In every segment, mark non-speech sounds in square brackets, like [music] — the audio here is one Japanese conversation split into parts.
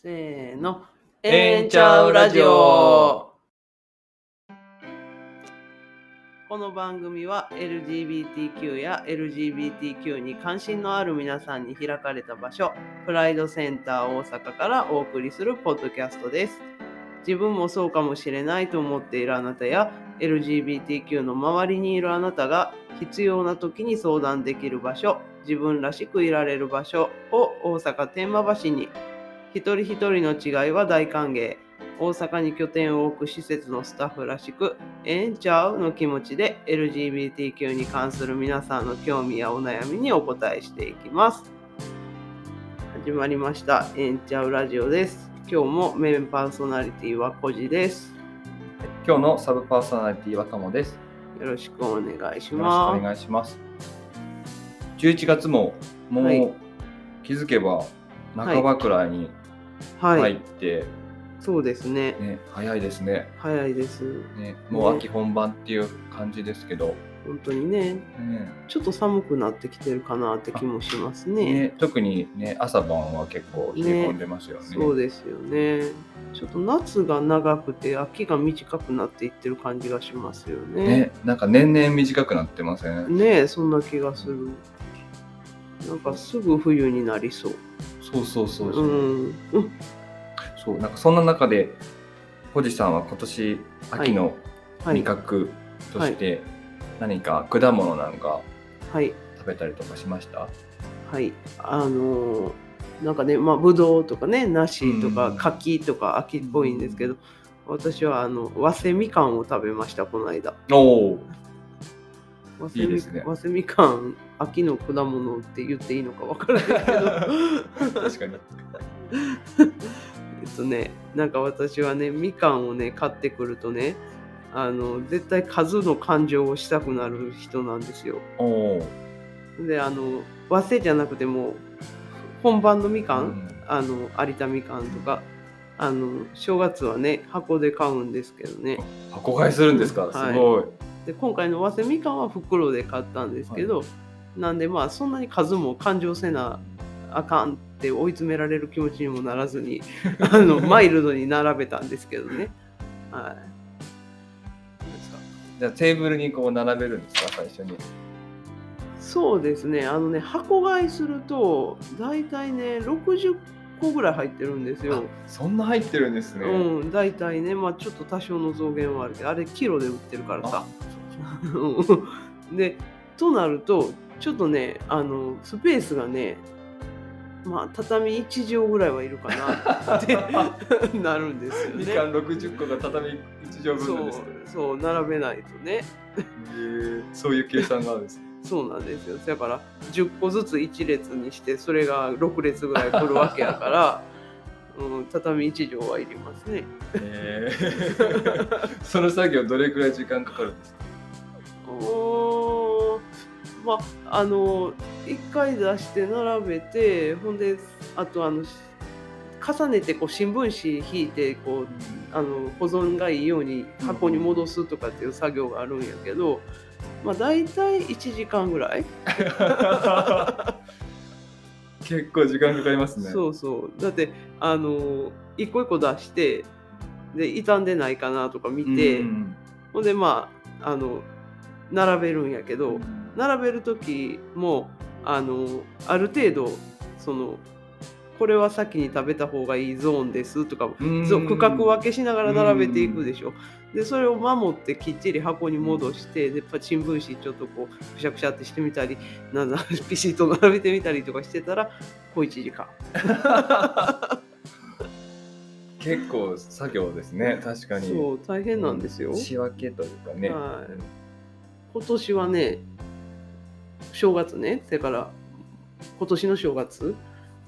せーの。えんちゃうラジオこの番組は LGBTQ や LGBTQ に関心のある皆さんに開かれた場所、プライドセンター大阪からお送りするポッドキャストです。自分もそうかもしれないと思っているあなたや LGBTQ の周りにいるあなたが必要な時に相談できる場所、自分らしくいられる場所を大阪天満橋に一人一人の違いは大歓迎。大阪に拠点を置く施設のスタッフらしく、ええんちゃうの気持ちで LGBTQ に関する皆さんの興味やお悩みにお答えしていきます。始まりました。ええんちゃうラジオです。今日もメインパーソナリティはコジです。今日のサブパーソナリティはともです。よろしくお願いしよろしくおます。願いします。11月ももう、はい気づけば半ばくらいにはい、入って、そうですね。ね、早いですね早いです。ね。もう秋本番っていう感じですけど、本当にね、ねちょっと寒くなってきてるかなって気もしますね。ね特にね朝晩は結構冷え込んでますよね。そうですよね。ちょっと夏が長くて秋が短くなっていってる感じがしますよね。ねなんか年々短くなってません、ねえそんな気がする。なんかすぐ冬になりそう。そうそうそうそうう。ん。うんそうなんかそんな中で小路さんは今年秋のはい。味覚として何か果物なんかはい。食べたりとかしました、はい。あのーなんかね、まあ、ぶどうとかね、梨とかうん柿とか秋っぽいんですけど、私はあの早生みかんを食べました、この間。おお早生みいいですね。早生みかん、秋の果物って言っていいのかわからないけど。確かに。[laughs] えっとね、なんか私はね、みかんをね、買ってくるとね、あの絶対数の感情をしたくなる人なんですよ。おおで、あの、和製じゃなくても、本番のみかん、うん。あの、有田みかんとか、あの、正月はね、箱で買うんですけどね。箱買いするんですか？はい。すごい、で、今回の和製みかんは袋で買ったんですけど、なんでまあ、そんなに数も感情せなあかんって追い詰められる気持ちにもならずに [laughs] あのマイルドに並べたんですけどね。はい。ですかじゃあテーブルにこう並べるんですか最初にそうですね、あのね、箱買いすると、大体ね、60個ぐらい入ってるんですよ。そんな入ってるんですね、うん、大体ね、まあちょっと多少の増減はあるけど、あれキロで売ってるからさで、となると、ちょっとね、あの、スペースがね、まあ畳1畳ぐらいはいるかなって [laughs] なるんですよね。みかん60個が畳1畳分ですね。そう並べないとね。そういう計算があるんです [laughs] そうなんですよ。だから10個ずつ1列にしてそれが6列ぐらい来るわけやから、[laughs] うん、畳1畳はいりますね。その作業どれくらい時間かかるんですか？まああの1回出して並べてほんであとあの重ねてこう新聞紙引いてこうあの保存がいいように箱に戻すとかっていう作業があるんやけど、まあ大体1時間ぐらい、結構時間かかりますね。そうそう。だってあの一個一個出してで傷んでないかなとか見て、うん。ほんでまああの並べるんやけど、並べる時もあのある程度そのこれは先に食べた方がいいゾーンですとか区画分けしながら並べていくでしょ。でそれを守ってきっちり箱に戻してでパ新聞紙ちょっとこうくしゃくしゃってしてみたりなんだピシッと並べてみたりとかしてたら小1時間。[laughs] 結構作業ですね。確かに。そう大変なんですよ。仕分けというかね、はい今年はね正月ねだから今年の正月、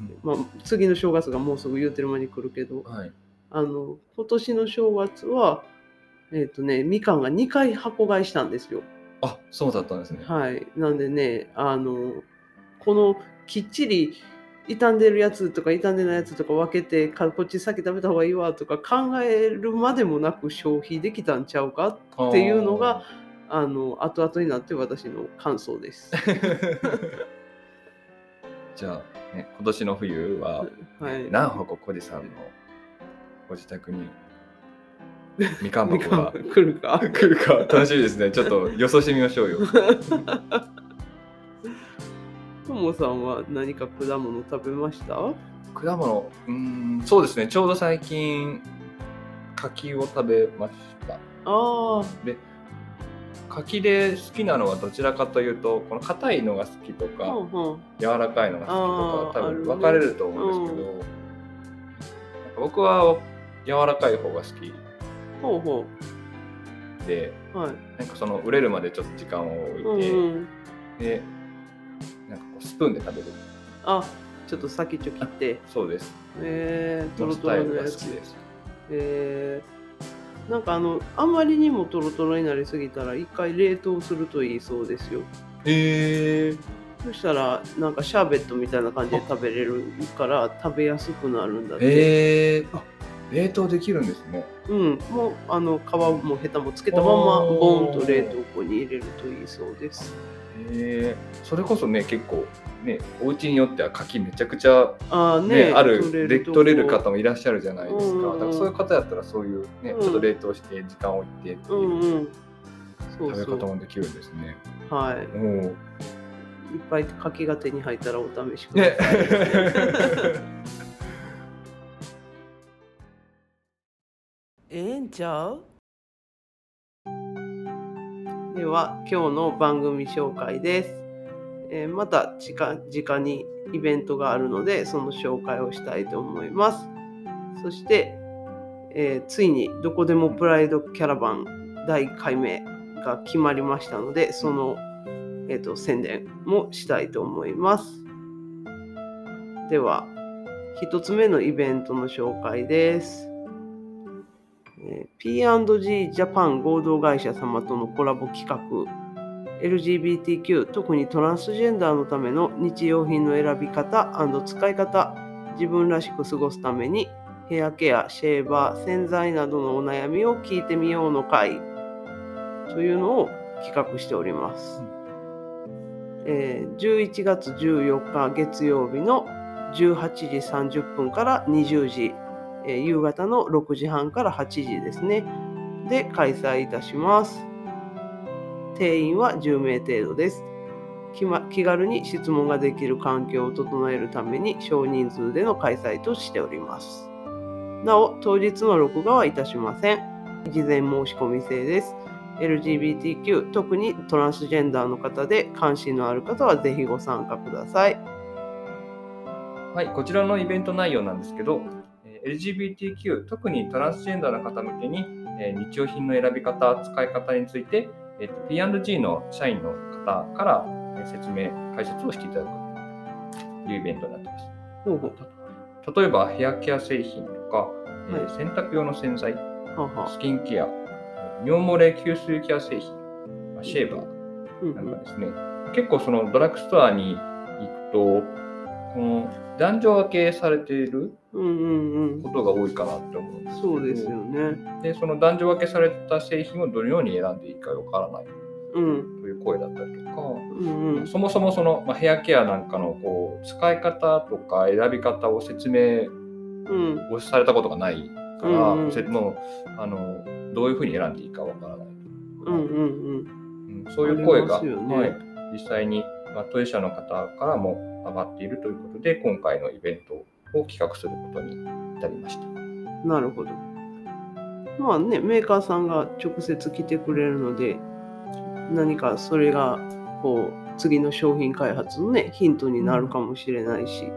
うん。まあ、次の正月がもうすぐ言うてる間に来るけどはい。あの今年の正月はえっ、とねみかんが2回箱買いしたんですよ。あそうだったんですね。はい、なんでねあのこのきっちり傷んでるやつとか傷んでないやつとか分けてかこっち先食べた方がいいわとか考えるまでもなく消費できたんちゃうかっていうのがあの後々になって私の感想です。[laughs] じゃあ、ね、今年の冬ははい。何箱小路さんのご自宅にみかん箱が [laughs] 来るか？来るか楽しみですね。ちょっと予想してみましょうよ。[laughs] ともさんは何か果物食べました？果物、うーん、そうですね。ちょうど最近柿を食べました。ああ、で、柿で好きなのはどちらかというと、この硬いのが好きとか、ほんほん。柔らかいのが好きとか、多分分かれると思うんですけど、なんか僕は柔らかい方が好きほうほで、う。はい。なんかその売れるまでちょっと時間を置いて、うんうん。で、なんかこうスプーンで食べる。あ、ちょっと先っちょ切って。そうです。えー、トロトロスタイルがのやつ。好きです。えー、なんかあの、あんまりにもトロトロになりすぎたら、一回冷凍するといいそうですよ。へえそしたら、なんかシャーベットみたいな感じで食べれるから、食べやすくなるんだって。へえあ冷凍できるんですね。うん、もうあの皮もヘタもつけたままボーンと冷凍庫に入れるといいそうです。へえそれこそね結構ねお家によっては柿めちゃくちゃあーねねあるで取れる方もいらっしゃるじゃないですか。うんうんだからそういう方やったらそういうね、うんちょっと冷凍して時間を置いてっていううんうん。そう食べ。方もできるんですね。はい。おお。いっぱい柿が手に入ったらお試しくだねさい。[laughs] ええんちゃうでは今日の番組紹介です。えーまた近々にイベントがあるのでその紹介をしたいと思います。そして、えーついにどこでもプライドキャラバン第1回目が決まりましたのでその、えーと宣伝もしたいと思います。では1つ目のイベントの紹介です。P&G ジャパン合同会社様とのコラボ企画。LGBTQ 特にトランスジェンダーのための日用品の選び方使い方。自分らしく過ごすためにヘアケアシェーバー洗剤などのお悩みを聞いてみようの会。というのを企画しております、えー11月14日月曜日の18時30分から20時えー夕方の6時半から8時ですね。で開催いたします。定員は10名程度です。気ま気軽に質問ができる環境を整えるために少人数での開催としております。なお、当日の録画はいたしません。事前申し込み制です。LGBTQ、特にトランスジェンダーの方で関心のある方はぜひご参加ください。はい、こちらのイベント内容なんですけど、LGBTQ、特にトランスジェンダーの方向けに、えー日用品の選び方、使い方について、え P&G の社員の方から、えー説明、解説をしていただくというイベントになっています。ほうほう。例えば、ヘアケア製品とか、えーはい。洗濯用の洗剤、スキンケア、尿漏れ吸水ケア製品、まあシェーバーうん。なんかですね、結構そのドラッグストアに行くと、男女分けされているうんうんうん。ことが多いかなって思うんです。けどそうですよね。でその男女分けされた製品をどのように選んでいいかわからない。うん。という声だったりとか、うんうん。そもそもその、まあ、ヘアケアなんかのこう使い方とか選び方を説明うん。をされたことがないから、うんうん。せもうあのどういうふうに選んでいいかわからない、うんうんうん。そういう声が、ね。はい、実際に、まあ、当事者の方からも上がっているということで今回のイベントを企画することに至りました。うん。なるほど。まあね、メーカーさんが直接来てくれるので、何かそれがこう次の商品開発のね、ヒントになるかもしれないし、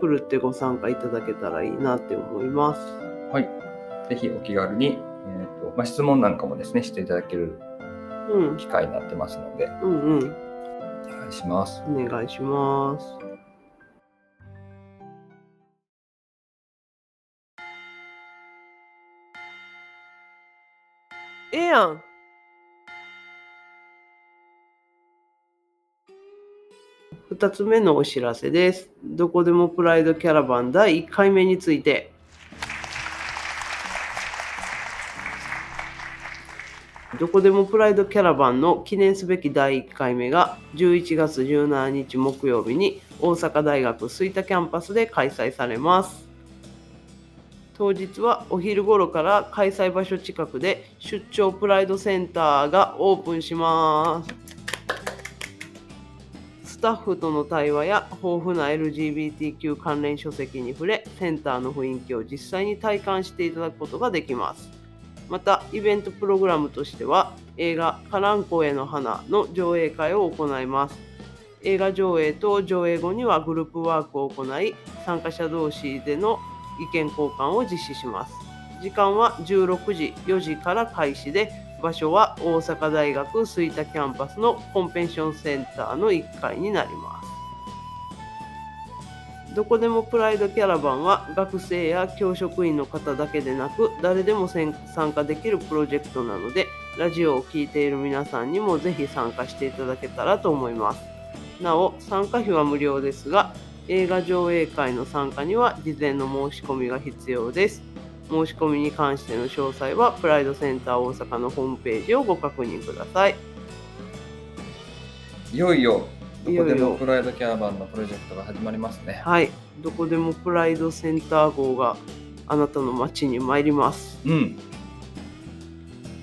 ふるってご参加いただけたらいいなって思います。はい。ぜひお気軽に、えーとまあ、質問なんかもですね、していただけるうん、機会になってますので、うんうん。お願いします。お願いします。ええやん。2つ目のお知らせです。どこでもプライドキャラバン第1回目について。どこでもプライドキャラバンの記念すべき第1回目が11月17日木曜日に大阪大学吹田キャンパスで開催されます。当日はお昼頃から開催場所近くで出張プライドセンターがオープンします。スタッフとの対話や豊富な LGBTQ 関連書籍に触れ、センターの雰囲気を実際に体感していただくことができます。また、イベントプログラムとしては、映画「カランコへの花」の上映会を行います。映画上映と上映後にはグループワークを行い、参加者同士での意見交換を実施します。時間は16時、4時から開始で、場所は大阪大学吹田キャンパスのコンペンションセンターの1階になります。どこでもプライドキャラバンは学生や教職員の方だけでなく誰でも参加できるプロジェクトなのでラジオを聴いている皆さんにもぜひ参加していただけたらと思います。なお参加費は無料ですが映画上映会の参加には事前の申し込みが必要です。申し込みに関しての詳細はプライドセンター大阪のホームページをご確認ください。いよいよどこでもプライドキャラバンのプロジェクトが始まりますね。はい、どこでもプライドセンター号があなたの街に参ります。うん、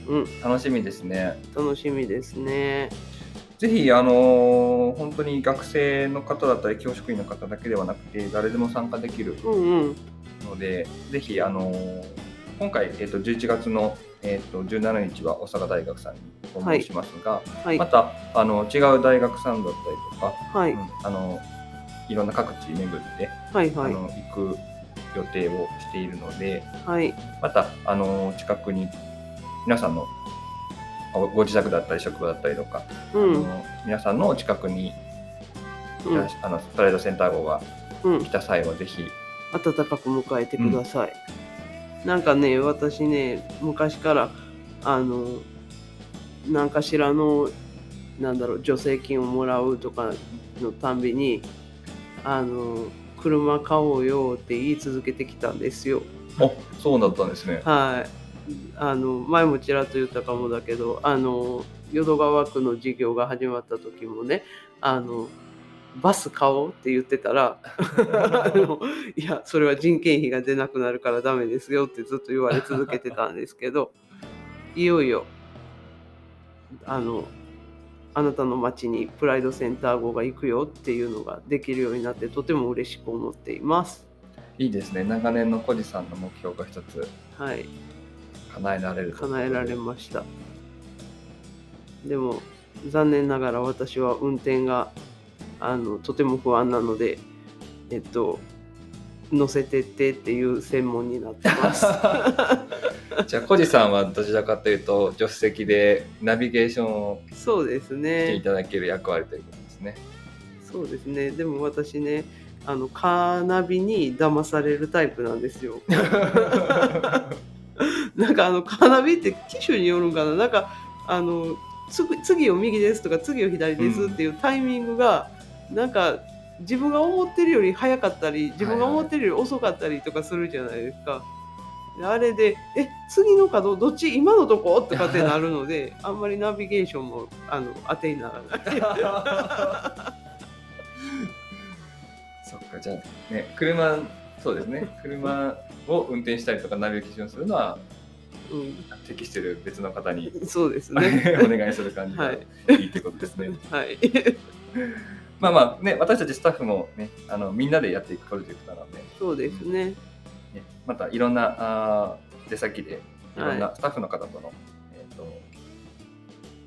うん、楽しみですね。楽しみですね。ぜひ、あのー本当に学生の方だったり教職員の方だけではなくて誰でも参加できるうんうん、のでぜひ、あのー今回、えー、と11月の、えー、と17日は大阪大学さんに訪問しますが、はい。ま、たあの違う大学さんだったりとか、はい、うんあのいろんな各地巡って、はい、はい。あ、の行く予定をしているのではい、またあの近くに皆さんのごご自宅だったり職場だったりとか、うん、あの皆さんの近くに、うん、あのプライドセンター号がうん。来、た際はぜひ、温かく迎えてください。なんかね、私ね、昔から、あの、何かしらの、なんだろう、助成金をもらうとかのたんびに、あの、車買おうよって言い続けてきたんですよ。あそうだったんですね。はい。あの前もちらっと言ったかもだけど、あの淀川区の事業が始まった時もね、あのバス買おうって言ってたら、[laughs] あのいやそれは人件費が出なくなるからダメですよってずっと言われ続けてたんですけど、いよいよあのあなたの町にプライドセンター号が行くよっていうのができるようになってとても嬉しく思っています。いいですね。長年の小路さんの目標が一つはい。叶えられる叶えられましたでも残念ながら私は運転があのとても不安なのでえっと乗せてってっていう専門になってます。[laughs] じゃあ小路さんはどちらかというと助手席でナビゲーションをそうですしていねただける役割ということですね。そうですね。でも私ねあのカーナビに騙されるタイプなんですよ。[laughs] なんかあのカーナビって機種によるんかな。なんかあのつ次を右ですとか次を左ですっていうタイミングが、なんか自分が思ってるより早かったり自分が思ってるより遅かったりとかするじゃないですか。であれで「え次の角どっち今のとこ?」とかってなるので [laughs] あんまりナビゲーションもあの当てにならない。[laughs] そっかじゃあね車そうですね車を運転したりとかナビゲーションするのはう適してる別の方にん、そうですおね。[laughs] 願いする感じがはいいいってことですね。はい。まあまあね私たちスタッフもねあのみんなでやっていくプロジェクトなので、そうですね。ね、またいろんなあー出先でい。ろんはなスタッフの方との、えっと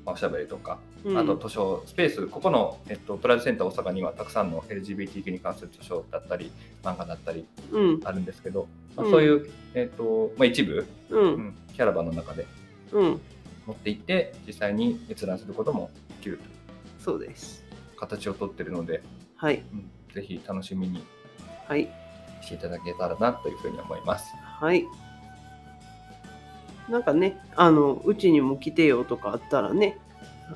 まあおしゃべりとかうん。あと図書スペース、ここの、えっと、プライドセンター大阪にはたくさんの LGBTQ に関する図書だったり、漫画だったりうん、あるんですけど、まあ、うんそういう、えっとまあ、一部、う、うんん、キャラバンの中でうん、持って行って、実際に閲覧することもできると。そうです。形をとっているので、はい、うん、ぜひ楽しみにはい、していただけたらなというふうに思います。はい。なんかね、あの、うちにも来てよとかあったらね、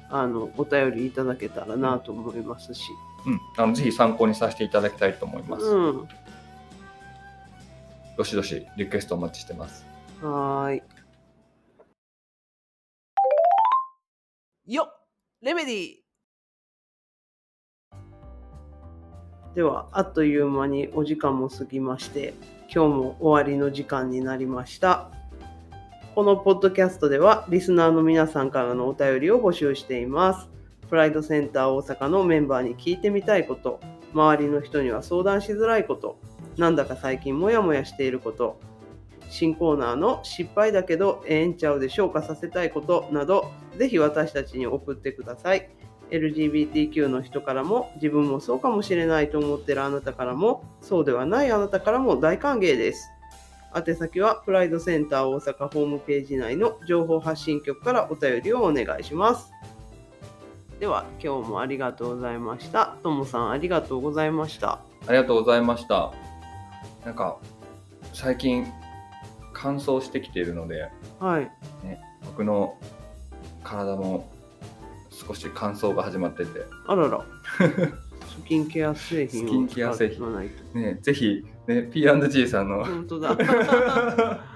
あの、お便りいただけたらなと思いますし。うん、あのぜひ参考にさせていただきたいと思います。うん、どしどしリクエストお待ちしてます。はーい。よっレメディではあっという間にお時間も過ぎまして今日も終わりの時間になりました。このポッドキャストではリスナーの皆さんからのお便りを募集しています。プライドセンター大阪のメンバーに聞いてみたいこと周りの人には相談しづらいことなんだか最近モヤモヤしていること新コーナーの失敗だけどええんちゃうで消化させたいことなどぜひ私たちに送ってください。LGBTQ の人からも自分もそうかもしれないと思ってるあなたからもそうではないあなたからも大歓迎です。宛先はプライドセンター大阪ホームページ内の情報発信局からお便りをお願いします。では今日もありがとうございました。ともさんありがとうございました。ありがとうございました。なんか、最近、乾燥してきているので、はい。僕の体も少し乾燥が始まってて、あらら。[laughs] スキンケア製品スキンいと。ね、ぜひ、ね、P&G さんの、ね、本当だ。[laughs]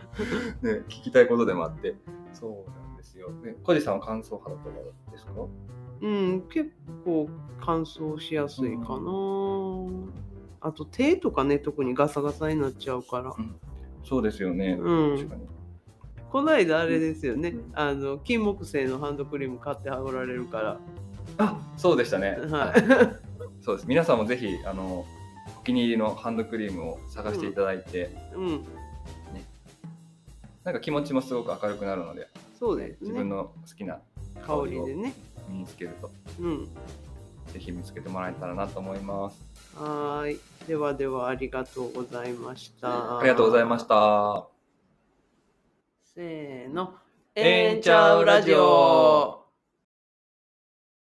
聞きたいことでもあって、そうなんですよ。ね、コジさんは乾燥肌とかですか？うん、結構乾燥しやすいかな。あと手とかね、特にガサガサになっちゃうから。そうですよね。うん。確かに。この間あれですよね、あの金木犀のハンドクリーム買ってはごられるから。あ、そうでしたね。はい。そうです。皆さんもぜひ、あの、お気に入りのハンドクリームを探していただいて、うん、なんか気持ちもすごく明るくなるので、そうですね。自分の好きな香りでね。身につけると、うん。ぜひ見つけてもらえたらなと思います。はーい。ではではありがとうございました。ありがとうございまし。た。せーの。えんちゃうラジオ